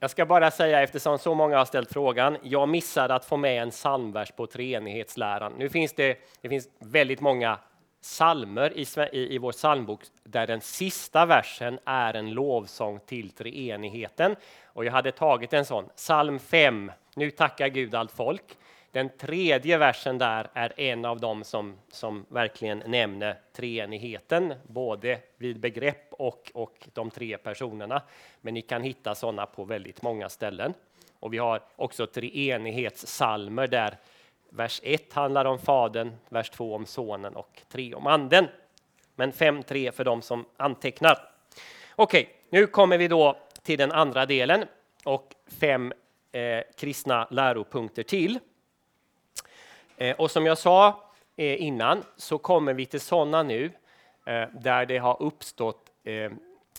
Jag ska bara säga, eftersom så många har ställt frågan, jag missade att få med en psalmvers på treenighetsläran. Nu finns det, det finns väldigt många psalmer i, i, i vår psalmbok där den sista versen är en lovsång till treenigheten. Och jag hade tagit en sån, psalm 5, Nu tackar Gud allt folk. Den tredje versen där är en av dem som, som verkligen nämner treenigheten, både vid begrepp och, och de tre personerna. Men ni kan hitta sådana på väldigt många ställen. Och vi har också treenighetssalmer där vers 1 handlar om Fadern, vers 2 om Sonen och 3 om Anden. Men 5-3 för de som antecknar. Okej, okay, nu kommer vi då till den andra delen och fem eh, kristna läropunkter till. Eh, och som jag sa eh, innan så kommer vi till sådana nu eh, där det har uppstått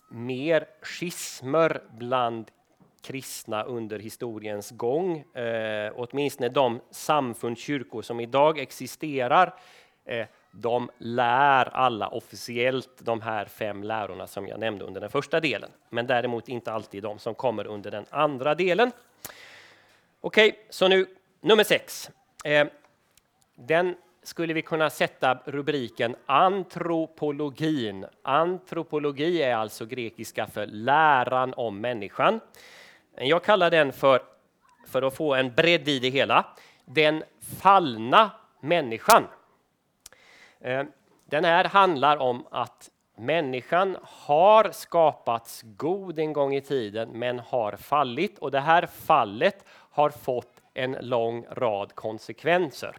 mer schismer bland kristna under historiens gång. Eh, åtminstone de samfund, kyrkor som idag existerar, eh, de lär alla officiellt de här fem lärorna som jag nämnde under den första delen, men däremot inte alltid de som kommer under den andra delen. Okej, okay, så nu nummer sex. Eh, den skulle vi kunna sätta rubriken antropologin. Antropologi är alltså grekiska för läran om människan. Jag kallar den för, för att få en bredd i det hela, den fallna människan. Eh, den här handlar om att människan har skapats god en gång i tiden men har fallit och det här fallet har fått en lång rad konsekvenser.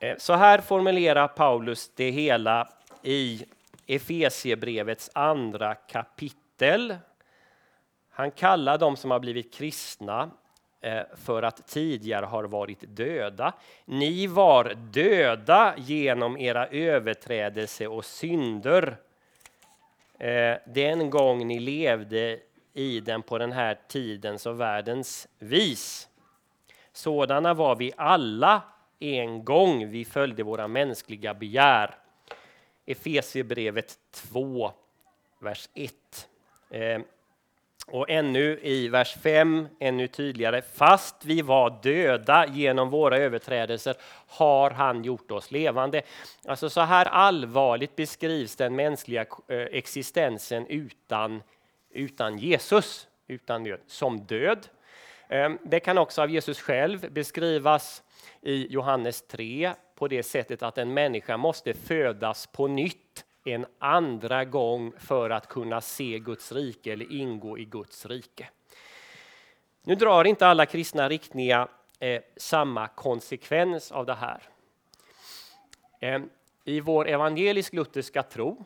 Eh, så här formulerar Paulus det hela i Efesiebrevets andra kapitel. Han kallar dem som har blivit kristna eh, för att tidigare har varit döda. Ni var döda genom era överträdelser och synder eh, den gång ni levde i den på den här tidens och världens vis. Sådana var vi alla en gång vi följde våra mänskliga begär. Efesierbrevet 2, vers 1. Eh, och ännu i vers 5, ännu tydligare. Fast vi var döda genom våra överträdelser har han gjort oss levande. Alltså så här allvarligt beskrivs den mänskliga eh, existensen utan, utan Jesus, utan död, som död. Eh, det kan också av Jesus själv beskrivas i Johannes 3 på det sättet att en människa måste födas på nytt en andra gång för att kunna se Guds rike eller ingå i Guds rike. Nu drar inte alla kristna riktningar eh, samma konsekvens av det här. Eh, I vår evangelisk-lutherska tro,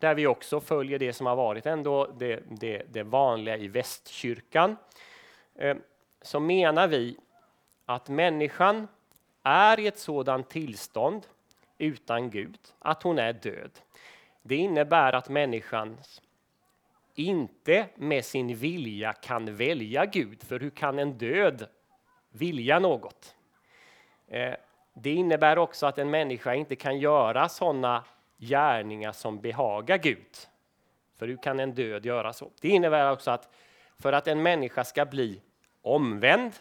där vi också följer det som har varit ändå det, det, det vanliga i västkyrkan, eh, så menar vi att människan är i ett sådant tillstånd utan Gud att hon är död. Det innebär att människan inte med sin vilja kan välja Gud, för hur kan en död vilja något? Eh, det innebär också att en människa inte kan göra sådana gärningar som behagar Gud. För hur kan en död göra så? Det innebär också att för att en människa ska bli omvänd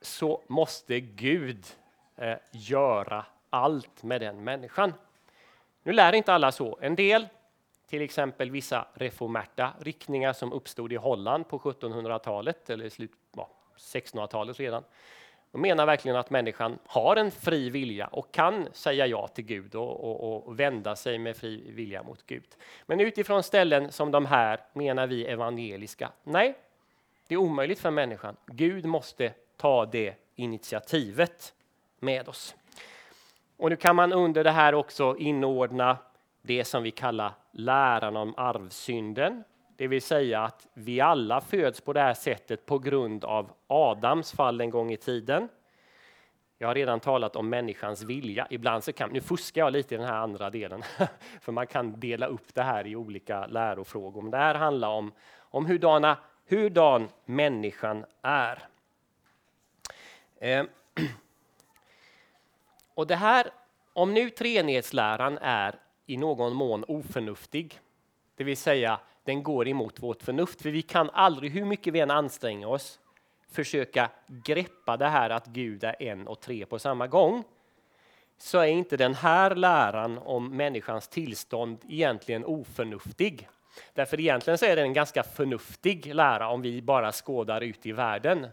så måste Gud eh, göra allt med den människan. Nu lär inte alla så. En del, till exempel vissa reformerta riktningar som uppstod i Holland på 1700-talet eller slut ja, 1600-talet redan. De menar verkligen att människan har en fri vilja och kan säga ja till Gud och, och, och, vända sig med fri vilja mot Gud. Men utifrån ställen som de här menar vi evangeliska. Nej, det är omöjligt för människan. Gud måste ta det initiativet med oss. Och nu kan man under det här också inordna det som vi kallar läran om arvsynden. Det vill säga att vi alla föds på det här sättet på grund av Adams fall en gång i tiden. Jag har redan talat om människans vilja. Ibland så kan, nu fuskar jag lite i den här andra delen, för man kan dela upp det här i olika lärofrågor. Men det här handlar om, om hurdana, hurdan människan är. Eh, och det här, om nu treenighetsläran är i någon mån oförnuftig, det vill säga den går emot vårt förnuft. För vi kan aldrig, hur mycket vi än anstränger oss, försöka greppa det här att Gud är en och tre på samma gång. Så är inte den här läran om människans tillstånd egentligen oförnuftig. Därför egentligen så är det en ganska förnuftig lära om vi bara skådar ut i världen.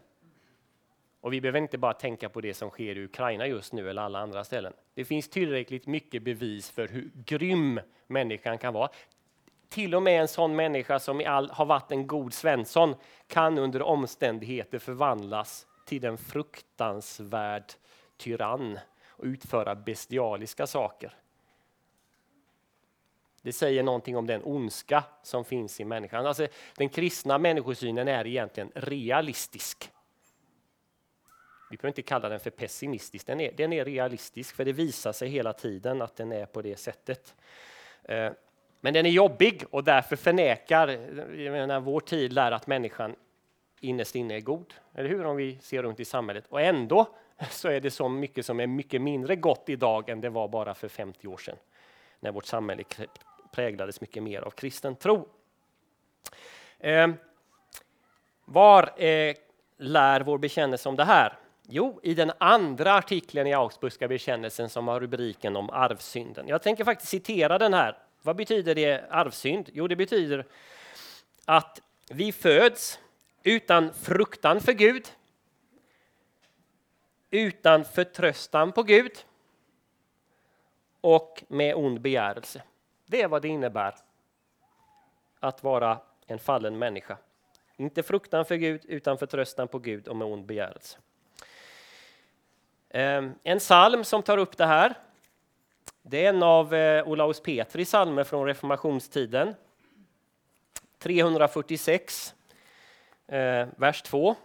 Och vi behöver inte bara tänka på det som sker i Ukraina just nu eller alla andra ställen. Det finns tillräckligt mycket bevis för hur grym människan kan vara. Till och med en sån människa som all, har varit en god Svensson kan under omständigheter förvandlas till en fruktansvärd tyrann och utföra bestialiska saker. Det säger någonting om den ondska som finns i människan. Alltså, den kristna människosynen är egentligen realistisk. Vi behöver inte kalla den för pessimistisk, den är, den är realistisk för det visar sig hela tiden att den är på det sättet. Eh, men den är jobbig och därför förnekar, jag menar, vår tid lär att människan innerst inne är god. Eller hur? Om vi ser runt i samhället. Och ändå så är det så mycket som är mycket mindre gott idag än det var bara för 50 år sedan. När vårt samhälle präglades mycket mer av kristen tro. Eh, var eh, lär vår bekännelse om det här? Jo, i den andra artikeln i Augsburgska bekännelsen som har rubriken om arvsynden. Jag tänker faktiskt citera den här. Vad betyder det arvsynd? Jo, det betyder att vi föds utan fruktan för Gud, utan förtröstan på Gud och med ond begärelse. Det är vad det innebär att vara en fallen människa. Inte fruktan för Gud, utan förtröstan på Gud och med ond begärelse. Ehm, en psalm som tar upp det här, det är en av eh, Olaus Petri psalmer från reformationstiden. 346, eh, vers 2.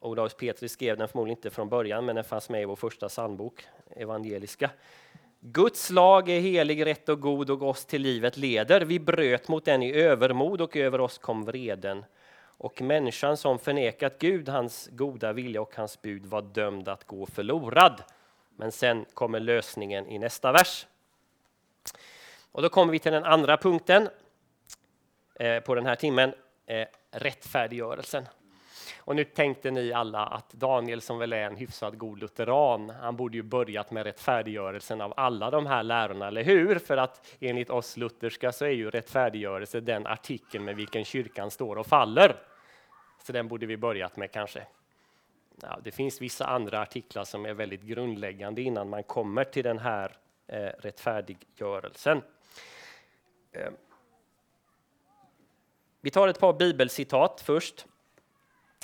Olaus Petri skrev den förmodligen inte från början, men den fanns med i vår första psalmbok, evangeliska. Guds lag är helig, rätt och god och oss till livet leder. Vi bröt mot den i övermod och över oss kom vreden. Och människan som förnekat Gud, hans goda vilja och hans bud var dömd att gå förlorad. Men sen kommer lösningen i nästa vers. Och då kommer vi till den andra punkten eh, på den här timmen, eh, rättfärdiggörelsen. Och nu tänkte ni alla att Daniel som väl är en hyfsat god lutheran, han borde ju börjat med rättfärdiggörelsen av alla de här lärorna, eller hur? För att enligt oss lutherska så är ju rättfärdiggörelse den artikel med vilken kyrkan står och faller. Så den borde vi börjat med kanske. Ja, det finns vissa andra artiklar som är väldigt grundläggande innan man kommer till den här eh, rättfärdiggörelsen. Eh. Vi tar ett par bibelcitat först.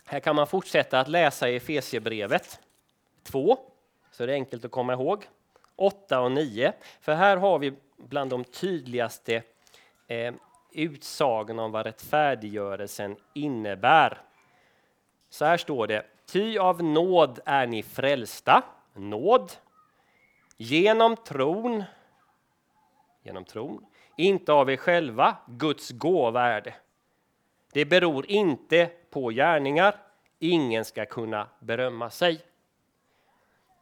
Här kan man fortsätta att läsa i Efesierbrevet 2, så det är enkelt att komma ihåg. 8 och 9, för här har vi bland de tydligaste eh, utsagan om vad rättfärdiggörelsen innebär. Så här står det. Ty av nåd är ni frälsta, nåd, genom tron, genom tron, inte av er själva, Guds gåva är det. Det beror inte på gärningar, ingen ska kunna berömma sig.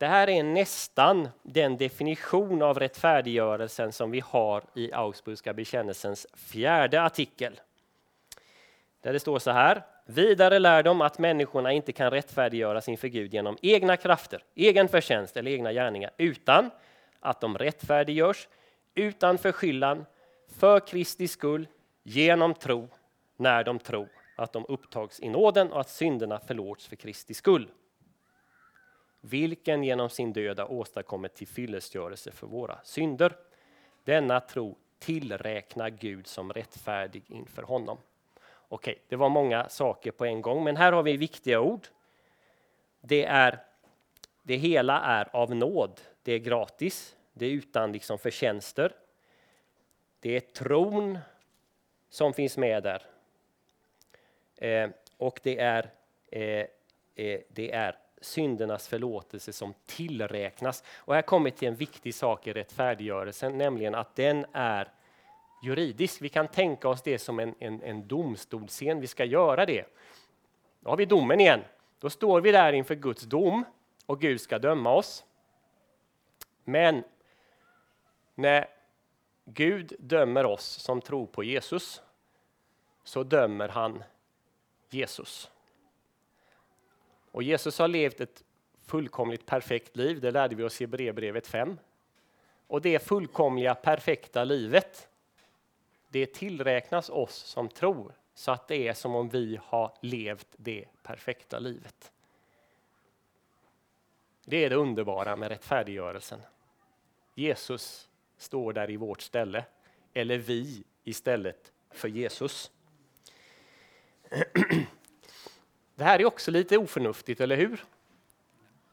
Det här är nästan den definition av rättfärdiggörelsen som vi har i Augsburgska bekännelsens fjärde artikel. Där det står så här. Vidare lär de att människorna inte kan rättfärdiggöras inför Gud genom egna krafter, egen förtjänst eller egna gärningar, utan att de rättfärdiggörs utan förskyllan för Kristi skull genom tro när de tror att de upptags i nåden och att synderna förlåts för Kristi skull. Vilken genom sin död har åstadkommit tillfyllestgörelse för våra synder. Denna tro tillräknar Gud som rättfärdig inför honom. Okej, det var många saker på en gång, men här har vi viktiga ord. Det, är, det hela är av nåd, det är gratis, det är utan liksom förtjänster. Det är tron som finns med där. Eh, och det är, eh, eh, det är syndernas förlåtelse som tillräknas. Och här kommer till en viktig sak i rättfärdiggörelsen, nämligen att den är juridisk. Vi kan tänka oss det som en, en, en domstolsscen, vi ska göra det. Då har vi domen igen. Då står vi där inför Guds dom och Gud ska döma oss. Men när Gud dömer oss som tror på Jesus, så dömer han Jesus. Och Jesus har levt ett fullkomligt perfekt liv, det lärde vi oss i brevbrevet 5. Och det fullkomliga perfekta livet, det tillräknas oss som tror så att det är som om vi har levt det perfekta livet. Det är det underbara med rättfärdiggörelsen. Jesus står där i vårt ställe, eller vi istället för Jesus. Det här är också lite oförnuftigt, eller hur?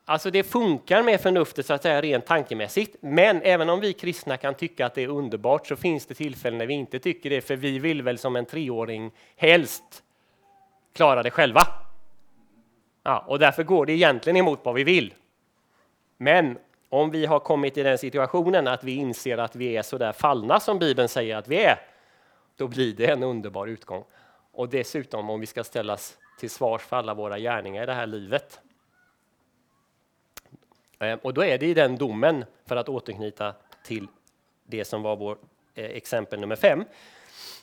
Alltså det funkar med förnuftet så att säga rent tankemässigt. Men även om vi kristna kan tycka att det är underbart så finns det tillfällen när vi inte tycker det. För vi vill väl som en treåring helst klara det själva. Ja, och därför går det egentligen emot vad vi vill. Men om vi har kommit i den situationen att vi inser att vi är så där fallna som Bibeln säger att vi är, då blir det en underbar utgång. Och dessutom om vi ska ställas till svars för alla våra gärningar i det här livet. Ehm, och då är det i den domen, för att återknyta till det som var vår eh, exempel nummer fem,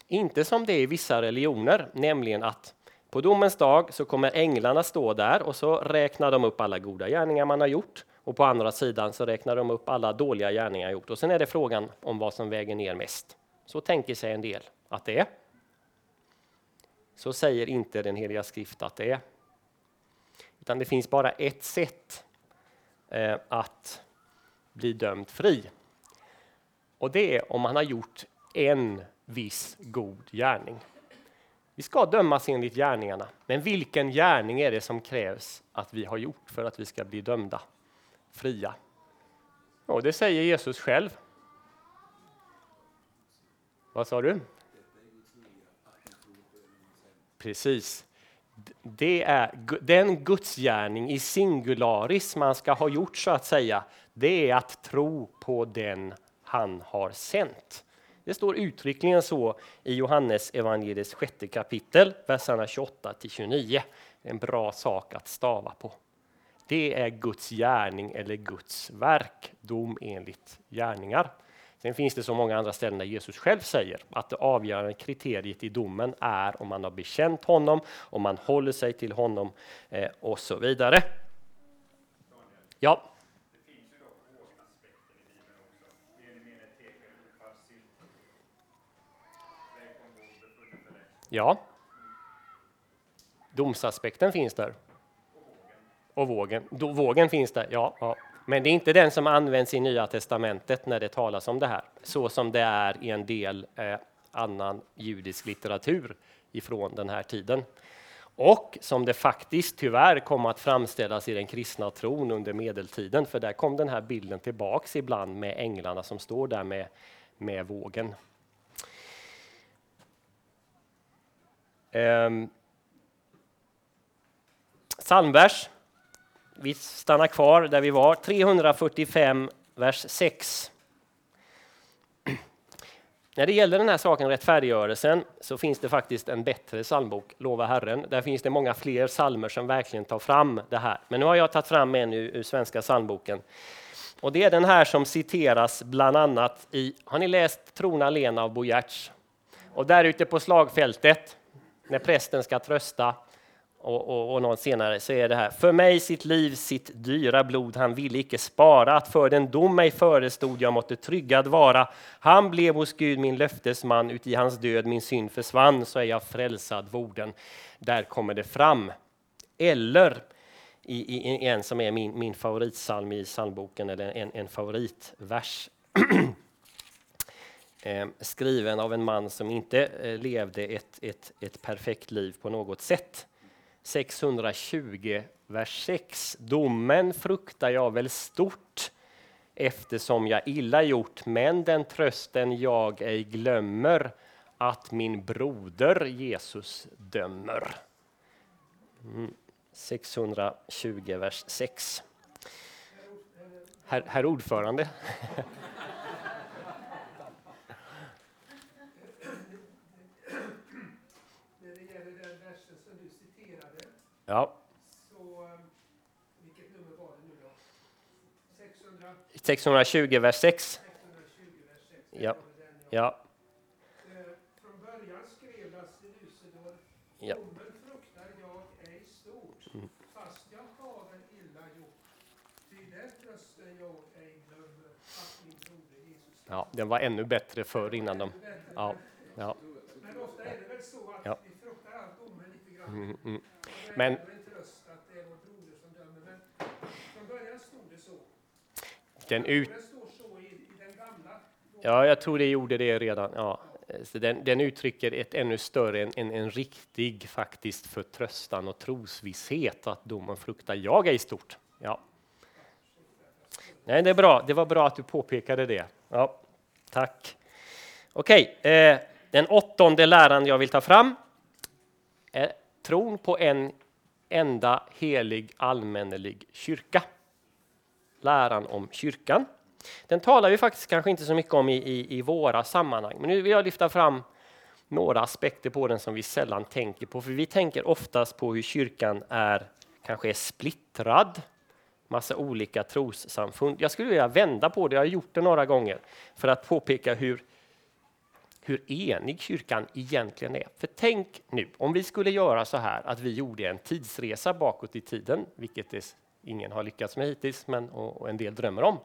inte som det är i vissa religioner, nämligen att på domens dag så kommer änglarna stå där och så räknar de upp alla goda gärningar man har gjort och på andra sidan så räknar de upp alla dåliga gärningar gjort och sen är det frågan om vad som väger ner mest. Så tänker sig en del att det är. Så säger inte den heliga skrift att det är. Utan det finns bara ett sätt eh, att bli dömd fri. Och det är om man har gjort en viss god gärning. Vi ska dömas enligt gärningarna, men vilken gärning är det som krävs att vi har gjort för att vi ska bli dömda fria? Och det säger Jesus själv. Vad sa du? Precis. Det är den gudsgärning i singularis man ska ha gjort så att säga. Det är att tro på den han har sänt. Det står uttryckligen så i Johannes evangeliets sjätte kapitel, verserna 28 till 29. En bra sak att stava på. Det är Guds gärning eller Guds verk, dom enligt gärningar. Sen finns det så många andra ställen där Jesus själv säger att det avgörande kriteriet i domen är om man har bekänt honom, om man håller sig till honom eh, och så vidare. Ja. Ja. Domsaspekten finns där. Och vågen. Vågen finns där, ja. ja. Men det är inte den som används i Nya testamentet när det talas om det här, så som det är i en del eh, annan judisk litteratur ifrån den här tiden. Och som det faktiskt tyvärr kom att framställas i den kristna tron under medeltiden, för där kom den här bilden tillbaks ibland med änglarna som står där med, med vågen. Um, psalmvers vi stannar kvar där vi var, 345, vers 6. När det gäller den här saken, rättfärdiggörelsen, så finns det faktiskt en bättre psalmbok, Lova Herren. Där finns det många fler psalmer som verkligen tar fram det här. Men nu har jag tagit fram en ur, ur Svenska psalmboken. Och det är den här som citeras bland annat i, har ni läst Trona Lena av Bo Giertz? Och där ute på slagfältet, när prästen ska trösta, och, och, och något senare så är det här. För mig sitt liv, sitt dyra blod, han ville icke spara, att för den dom mig förestod jag måtte tryggad vara. Han blev hos Gud min löftesman, uti hans död min synd försvann, så är jag frälsad vorden. Där kommer det fram. Eller i, i en som är min, min favoritsalm i psalmboken, eller en, en favoritvers. Eh, skriven av en man som inte eh, levde ett, ett, ett perfekt liv på något sätt. 620, vers 6. Domen fruktar jag väl stort eftersom jag illa gjort, men den trösten jag ej glömmer att min broder Jesus dömer. Mm, 620, vers 6. Herr, herr ordförande. Ja. Så, eh, vilket nummer var det nu då? 600? 620, vers 6. 620, vers 6. Ja. ja. Eh, från början skrev Lasse Ja. Domen fruktar jag ej stort, Mm. fast jag har en illa gjort. Ty den trösten jag ej glömmer, att min broder Jesus Ja, den var ännu bättre förr innan de... Ja, ja. Men ofta är det väl så att Ja. vi fruktar allt domen lite grann. Mm, mm. Men-. Den ut, ja, jag tror det gjorde det redan. Ja. Så den, den uttrycker ett ännu större, en, en, en riktig faktiskt förtröstan och trosvisshet att domen fruktar jag är i stort. Ja. Nej, det är bra. Det var bra att du påpekade det. Ja, tack. Okej, eh, den åttonde läran jag vill ta fram är tron på en enda helig allmännelig kyrka. Läran om kyrkan. Den talar vi faktiskt kanske inte så mycket om i, i, i våra sammanhang, men nu vill jag lyfta fram några aspekter på den som vi sällan tänker på, för vi tänker oftast på hur kyrkan är kanske är splittrad, massa olika trossamfund. Jag skulle vilja vända på det, jag har gjort det några gånger, för att påpeka hur, hur enig kyrkan egentligen är. För tänk nu, om vi skulle göra så här att vi gjorde en tidsresa bakåt i tiden, vilket det, ingen har lyckats med hittills, men och, och en del drömmer om.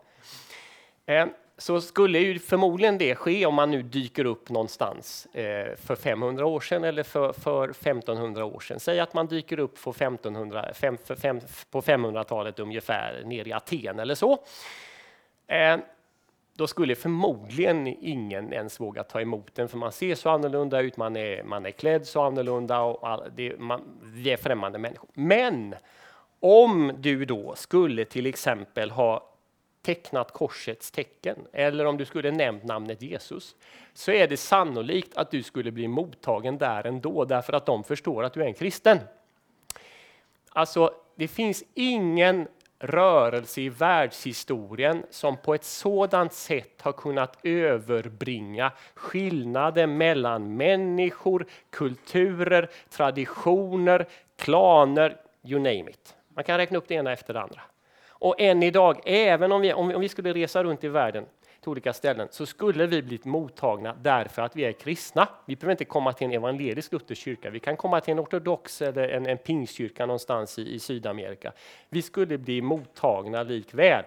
Eh, så skulle ju förmodligen det ske om man nu dyker upp någonstans eh, för 500 år sedan eller för, för 1500 år sedan. Säg att man dyker upp för 1500, fem, fem, på 500-talet ungefär nere i Aten eller så. Eh, då skulle förmodligen ingen ens våga ta emot den, för man ser så annorlunda ut, man är, man är klädd så annorlunda och all, det, man, vi är främmande människor. Men om du då skulle till exempel ha tecknat korsets tecken eller om du skulle nämnt namnet Jesus så är det sannolikt att du skulle bli mottagen där ändå därför att de förstår att du är en kristen. Alltså, det finns ingen rörelse i världshistorien som på ett sådant sätt har kunnat överbringa skillnaden mellan människor, kulturer, traditioner, klaner, you name it. Man kan räkna upp det ena efter det andra. Och än idag, även om vi, om vi, om vi skulle resa runt i världen till olika ställen, så skulle vi bli mottagna därför att vi är kristna. Vi behöver inte komma till en evangelisk luthersk kyrka. Vi kan komma till en ortodox eller en, en pingstkyrka någonstans i, i Sydamerika. Vi skulle bli mottagna likväl.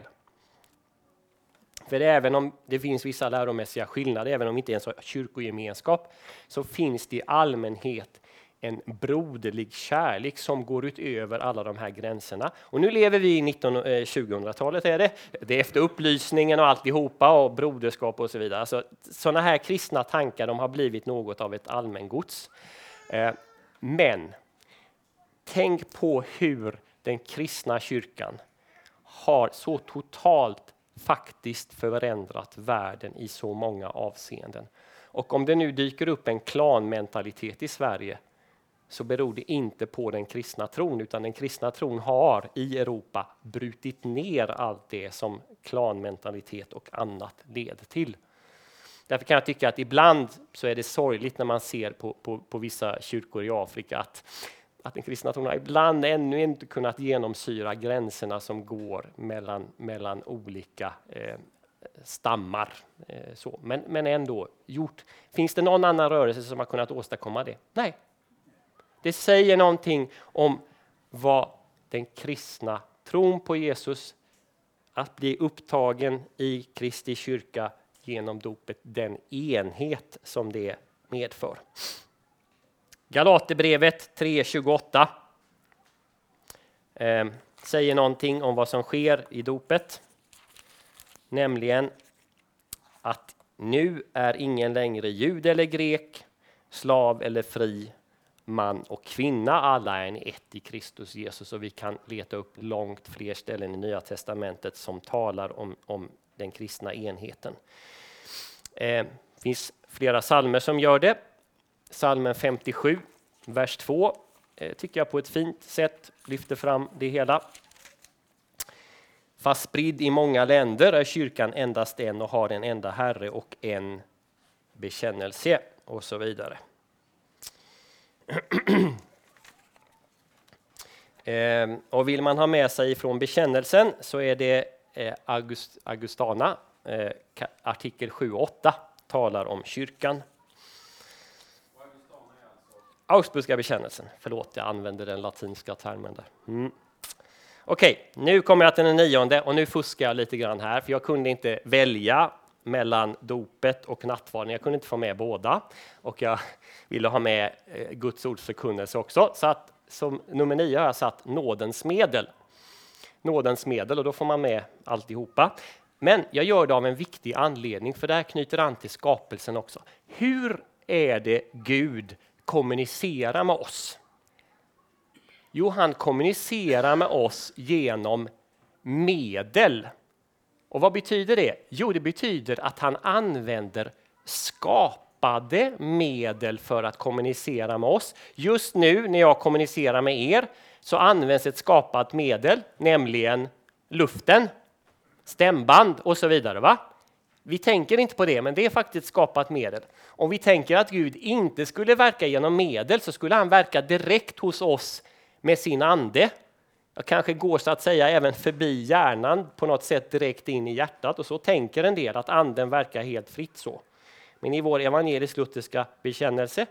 För även om det finns vissa läromässiga skillnader, även om vi inte ens har kyrkogemenskap, så finns det i allmänhet en broderlig kärlek som går utöver alla de här gränserna. Och nu lever vi i 19, eh, 2000-talet, är det. Det är efter upplysningen och alltihopa och broderskap och så vidare. Alltså, så, sådana här kristna tankar de har blivit något av ett allmängods. Eh, men tänk på hur den kristna kyrkan har så totalt faktiskt förändrat världen i så många avseenden. Och om det nu dyker upp en klanmentalitet i Sverige så beror det inte på den kristna tron, utan den kristna tron har i Europa brutit ner allt det som klanmentalitet och annat leder till. Därför kan jag tycka att ibland så är det sorgligt när man ser på, på, på vissa kyrkor i Afrika att, att den kristna tron har ibland ännu inte kunnat genomsyra gränserna som går mellan, mellan olika eh, stammar. Eh, så. Men, men ändå gjort. Finns det någon annan rörelse som har kunnat åstadkomma det? Nej, det säger någonting om vad den kristna tron på Jesus, att bli upptagen i Kristi kyrka genom dopet, den enhet som det medför. Galaterbrevet 3.28 eh, säger någonting om vad som sker i dopet. Nämligen att nu är ingen längre jud eller grek, slav eller fri, man och kvinna, alla är en ett i Kristus Jesus och vi kan leta upp långt fler ställen i Nya Testamentet som talar om, om den kristna enheten. Det eh, finns flera salmer som gör det. Salmen 57, vers 2, eh, tycker jag på ett fint sätt lyfter fram det hela. Fast spridd i många länder är kyrkan endast en och har en enda Herre och en bekännelse och så vidare. Eh, och vill man ha med sig från bekännelsen så är det eh, August, Augustana, eh, artikel 7 och 8, talar om kyrkan. Augsburgska bekännelsen. Förlåt, jag använder den latinska termen där. Mm. Okej, nu kommer jag till den nionde och nu fuskar jag lite grann här, för jag kunde inte välja mellan dopet och nattvarden. Jag kunde inte få med båda och jag ville ha med eh, Guds ords förkunnelse också. Så att som nummer nio har jag satt nådens medel. Nådens medel och då får man med alltihopa. Men jag gör det av en viktig anledning, för det här knyter an till skapelsen också. Hur är det Gud kommunicerar med oss? Jo, han kommunicerar med oss genom medel. Och vad betyder det? Jo, det betyder att han använder skapade medel för att kommunicera med oss. Just nu när jag kommunicerar med er så används ett skapat medel, nämligen luften, stämband och så vidare. Va? Vi tänker inte på det, men det är faktiskt skapat medel. Om vi tänker att Gud inte skulle verka genom medel så skulle han verka direkt hos oss med sin ande. Jag kanske går så att säga även förbi hjärnan på något sätt direkt in i hjärtat och så tänker en del att anden verkar helt fritt så. Men i vår evangelisk-lutherska bekännelse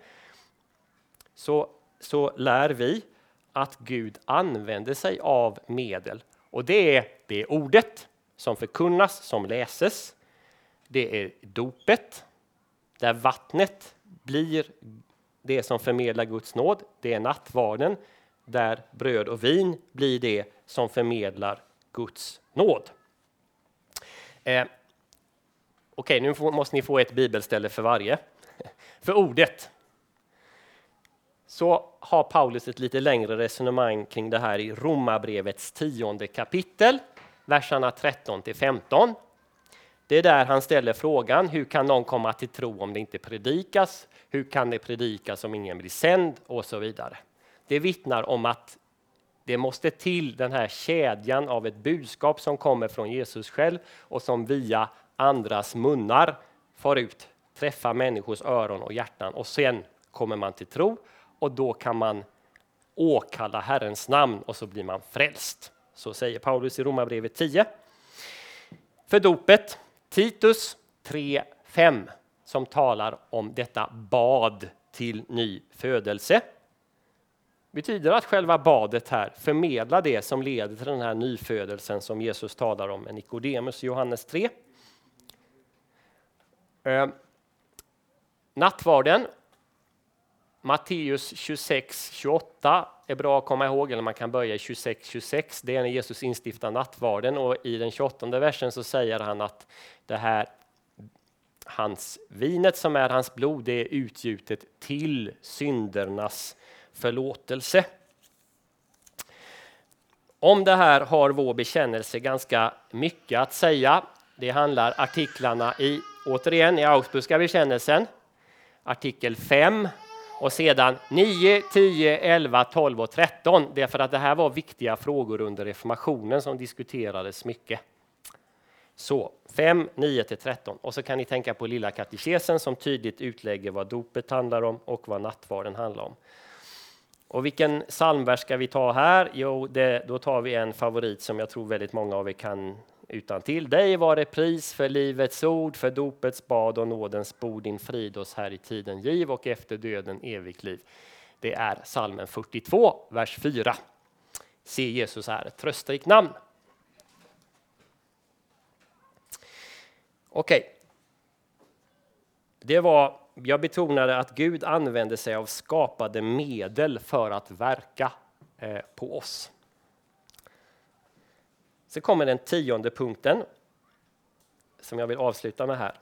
så, så lär vi att Gud använder sig av medel och det är det ordet som förkunnas, som läses. Det är dopet där vattnet blir det som förmedlar Guds nåd. Det är nattvarden där bröd och vin blir det som förmedlar Guds nåd. Eh, Okej, okay, nu får, måste ni få ett bibelställe för varje. för ordet så har Paulus ett lite längre resonemang kring det här i Romarbrevets tionde kapitel, verserna 13 till 15. Det är där han ställer frågan, hur kan någon komma till tro om det inte predikas? Hur kan det predikas om ingen blir sänd? Och så vidare det vittnar om att det måste till den här kedjan av ett budskap som kommer från Jesus själv och som via andras munnar far ut, träffar människors öron och hjärtan och sen kommer man till tro och då kan man åkalla Herrens namn och så blir man frälst. Så säger Paulus i Romarbrevet 10. För dopet, Titus 3.5 som talar om detta bad till ny födelse betyder att själva badet här förmedlar det som leder till den här nyfödelsen som Jesus talar om med Nikodemus i Johannes 3. Eh, nattvarden, Matteus 26, 28 är bra att komma ihåg, eller man kan börja i 26, 26. Det är när Jesus instiftar nattvarden och i den 28 versen så säger han att det här hans vinet som är hans blod, det är utgjutet till syndernas förlåtelse. Om det här har vår bekännelse ganska mycket att säga. Det handlar artiklarna i, återigen, i Augsburgska bekännelsen, artikel 5 och sedan 9, 10, 11, 12 och 13. Det är för att det här var viktiga frågor under reformationen som diskuterades mycket. Så 5, 9 till 13 och så kan ni tänka på lilla katekesen som tydligt utlägger vad dopet handlar om och vad nattvarden handlar om. Och vilken psalmvers ska vi ta här? Jo, det, då tar vi en favorit som jag tror väldigt många av er kan utan till. Dig var det pris för livets ord, för dopets bad och nådens bord, din frid oss här i tiden giv och efter döden evigt liv. Det är salmen 42, vers 4. Se Jesus är ett trösterikt namn. Okej. Okay. Det var jag betonade att Gud använder sig av skapade medel för att verka eh, på oss. Så kommer den tionde punkten som jag vill avsluta med här.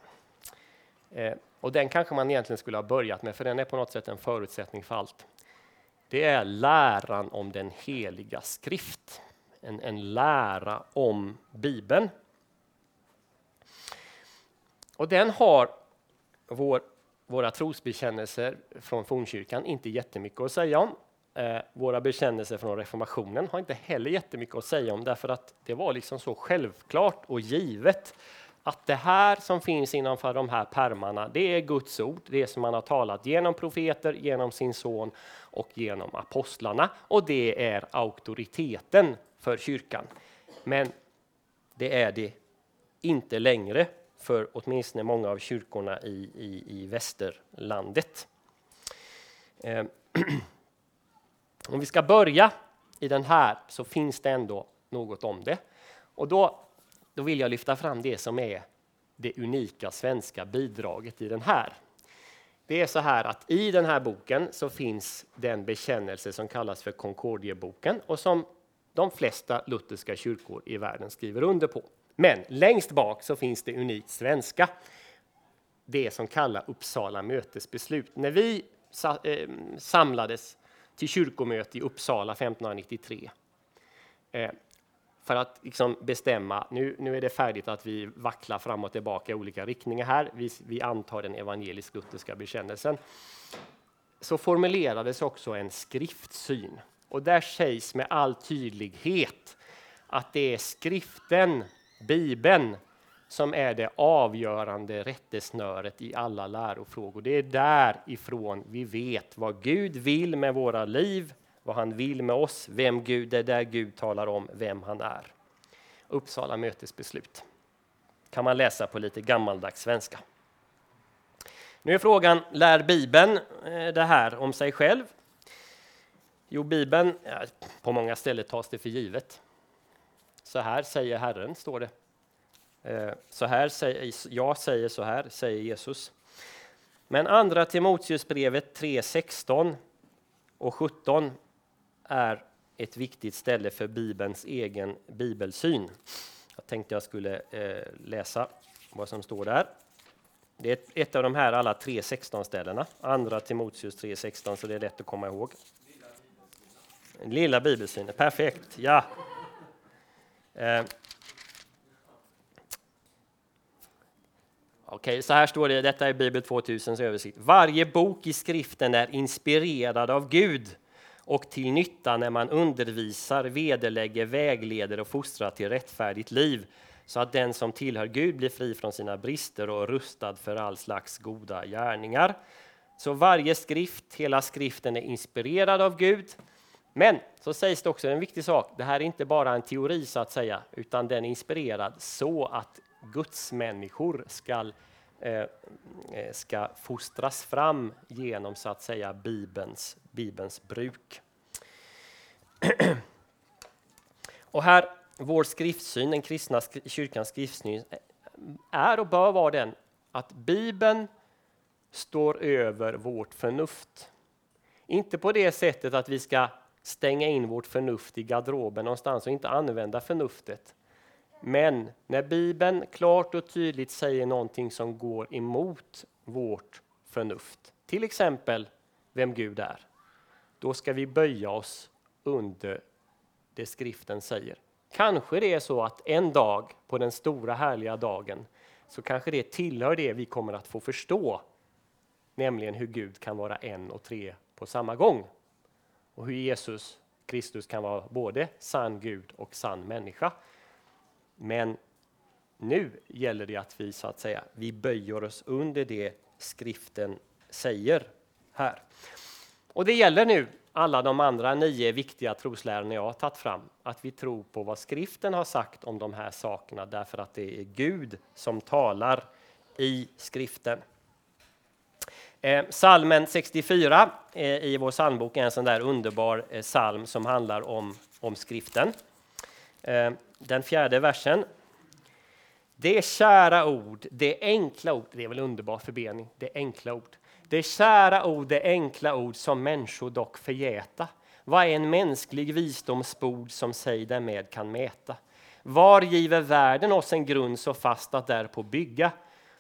Eh, och den kanske man egentligen skulle ha börjat med, för den är på något sätt en förutsättning för allt. Det är läran om den heliga skrift. En, en lära om Bibeln. Och den har vår våra trosbekännelser från fornkyrkan inte jättemycket att säga om. Eh, våra bekännelser från reformationen har inte heller jättemycket att säga om därför att det var liksom så självklart och givet att det här som finns innanför de här pärmarna det är Guds ord, det som man har talat genom profeter, genom sin son och genom apostlarna och det är auktoriteten för kyrkan. Men det är det inte längre för åtminstone många av kyrkorna i, i, i västerlandet. Eh, Om vi ska börja i den här så finns det ändå något om det. Och då, då vill jag lyfta fram det som är det unika svenska bidraget i den här. Det är så här att i den här boken så finns den bekännelse som kallas för Concordieboken och som de flesta lutherska kyrkor i världen skriver under på. Men längst bak så finns det unikt svenska. Det som kallas Uppsala mötesbeslut. När vi eh, samlades till kyrkomöte i Uppsala 1593 eh, för att liksom bestämma, nu, nu är det färdigt att vi vacklar fram och tillbaka i olika riktningar här. Vi, vi antar den evangelisk-lutherska bekännelsen. Så formulerades också en skriftsyn. Och där sägs med all tydlighet att det är skriften, Bibeln, som är det avgörande rättesnöret i alla lärofrågor. Det är därifrån vi vet vad Gud vill med våra liv, vad han vill med oss, vem Gud är, där Gud talar om vem han är. Uppsala mötesbeslut kan man läsa på lite gammaldags svenska. Nu är frågan, lär Bibeln eh, det här om sig själv? Jo, Bibeln, på många ställen tas det för givet. Så här säger Herren, står det. Eh, så här säger, jag säger så här, säger Jesus. Men andra Timoteusbrevet 3.16 och 17 är ett viktigt ställe för Bibelns egen bibelsyn. Jag tänkte jag skulle eh, läsa vad som står där. Det är ett av de här alla 3.16 ställena. Andra Timoteus 3.16, så det är lätt att komma ihåg. Lilla bibelsynen, perfekt. Ja. Eh. Okej, så här står det, detta är Bibel 2000 översikt. Varje bok i skriften är inspirerad av Gud och till nytta när man undervisar, vederlägger, vägleder och fostrar till rättfärdigt liv så att den som tillhör Gud blir fri från sina brister och rustad för all slags goda gärningar. Så varje skrift, hela skriften är inspirerad av Gud. Men så sägs det också en viktig sak. Det här är inte bara en teori så att säga, utan den är inspirerad så att Guds människor ska, eh, eh, ska fostras fram genom så att säga Bibelns, Bibelns bruk. Och här, vår skriftsyn, den kristna kyrkans skriftsyn, är och bör vara den att Bibeln står över vårt förnuft. Inte på det sättet att vi ska stänga in vårt förnuft i garderoben någonstans och inte använda förnuftet. Men när Bibeln klart och tydligt säger någonting som går emot vårt förnuft, till exempel vem Gud är, då ska vi böja oss under det skriften säger. Kanske det är så att en dag, på den stora härliga dagen, så kanske det tillhör det vi kommer att få förstå, nämligen hur Gud kan vara en och tre på samma gång och hur Jesus Kristus kan vara både sann Gud och sann människa. Men nu gäller det att vi så att säga, vi böjer oss under det skriften säger här. Och det gäller nu alla de andra nio viktiga troslärorna jag har tagit fram, att vi tror på vad skriften har sagt om de här sakerna därför att det är Gud som talar i skriften. Eh, salmen 64 eh, i vår psalmbok är en sån där underbar eh, psalm som handlar om, om skriften. Eh, den fjärde versen. Det är kära ord, det enkla ord, det är väl underbar förbening, det enkla ord. Det är kära ord, det enkla ord som människor dock förgäta. Vad är en mänsklig visdomsbord som sig därmed kan mäta? Var giver världen oss en grund så fast att därpå bygga?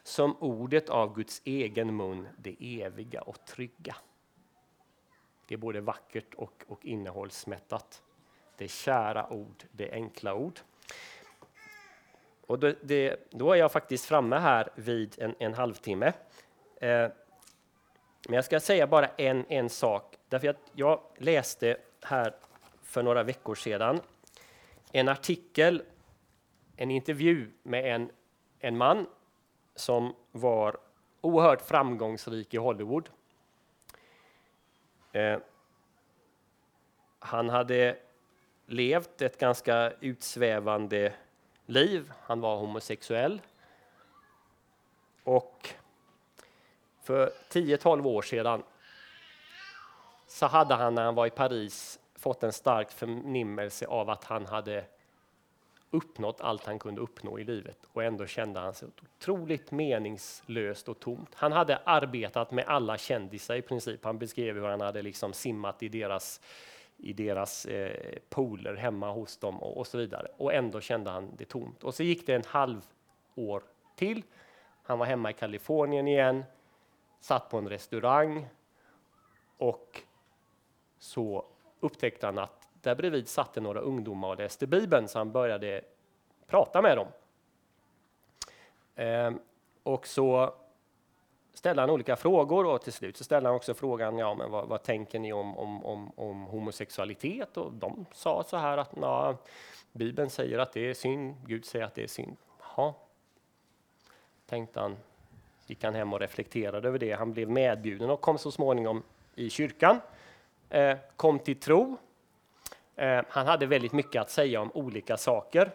Som ordet av Guds egen mun, det eviga och trygga. Det är både vackert och, och innehållsmättat. Det är kära ord, det är enkla ord. Och då, det, då är jag faktiskt framme här vid en, en halvtimme. Eh, men jag ska säga bara en, en sak, därför att jag läste här för några veckor sedan en artikel, en intervju med en, en man som var oerhört framgångsrik i Hollywood. Eh, han hade levt ett ganska utsvävande liv. Han var homosexuell. Och för 10-12 år sedan så hade han när han var i Paris fått en stark förnimmelse av att han hade uppnått allt han kunde uppnå i livet och ändå kände han sig otroligt meningslöst och tomt. Han hade arbetat med alla kändisar i princip. Han beskrev hur han hade liksom simmat i deras, i deras eh, pooler hemma hos dem och, och, så vidare. Och ändå kände han det tomt. Och så gick det en halv år till. Han var hemma i Kalifornien igen, satt på en restaurang och så upptäckte han att där bredvid satt några ungdomar och läste Bibeln, så han började prata med dem. Ehm, och så ställde han olika frågor och till slut så ställde han också frågan, ja men vad, vad tänker ni om, om, om, om, homosexualitet? Och de sa så här att na, Bibeln säger att det är synd, Gud säger att det är synd. Ja, tänkte han, gick han hem och reflekterade över det. Han blev medbjuden och kom så småningom i kyrkan, eh, kom till tro. Eh, han hade väldigt mycket att säga om olika saker.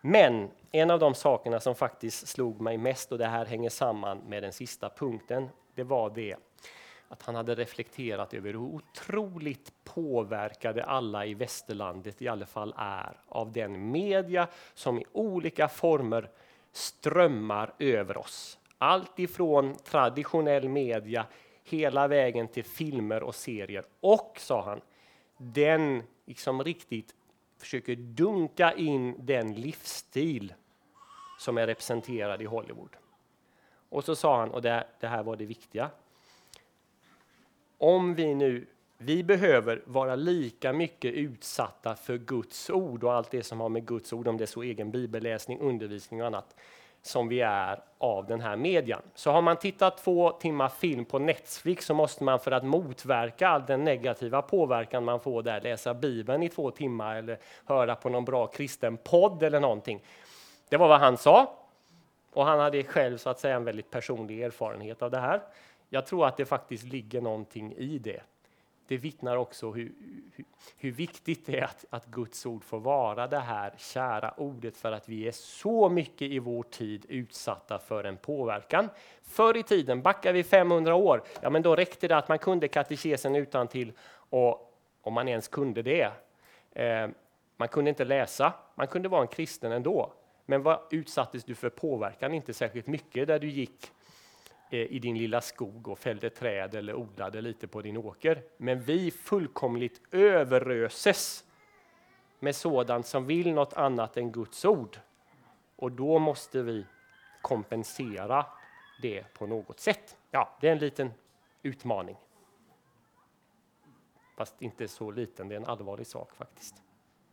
Men en av de sakerna som faktiskt slog mig mest, och det här hänger samman med den sista punkten, det var det att han hade reflekterat över hur otroligt påverkade alla i västerlandet i alla fall är av den media som i olika former strömmar över oss. Allt ifrån traditionell media hela vägen till filmer och serier. Och, sa han, den liksom riktigt försöker dunka in den livsstil som är representerad i Hollywood. Och så sa han, och det, det här var det viktiga. Om vi nu vi behöver vara lika mycket utsatta för Guds ord och allt det som har med Guds ord, om det är så egen bibelläsning, undervisning och annat, som vi är av den här median. Så har man tittat två timmar film på Netflix så måste man för att motverka all den negativa påverkan man får där läsa Bibeln i två timmar eller höra på någon bra kristen podd eller någonting. Det var vad han sa. Och han hade själv så att säga en väldigt personlig erfarenhet av det här. Jag tror att det faktiskt ligger någonting i det det vittnar också hur, hur, hur, viktigt det är att, att Guds ord får vara det här kära ordet för att vi är så mycket i vår tid utsatta för en påverkan. Förr i tiden, backar vi 500 år, ja men då räckte det att man kunde katekesen utan till och om man ens kunde det. Eh, man kunde inte läsa, man kunde vara en kristen ändå. Men vad utsattes du för påverkan? Inte särskilt mycket där du gick Eh, i din lilla skog och fällde träd eller odlade lite på din åker. Men vi fullkomligt överöses med sådant som vill något annat än Guds ord. Och då måste vi kompensera det på något sätt. Ja, det är en liten utmaning. Fast inte så liten, det är en allvarlig sak faktiskt.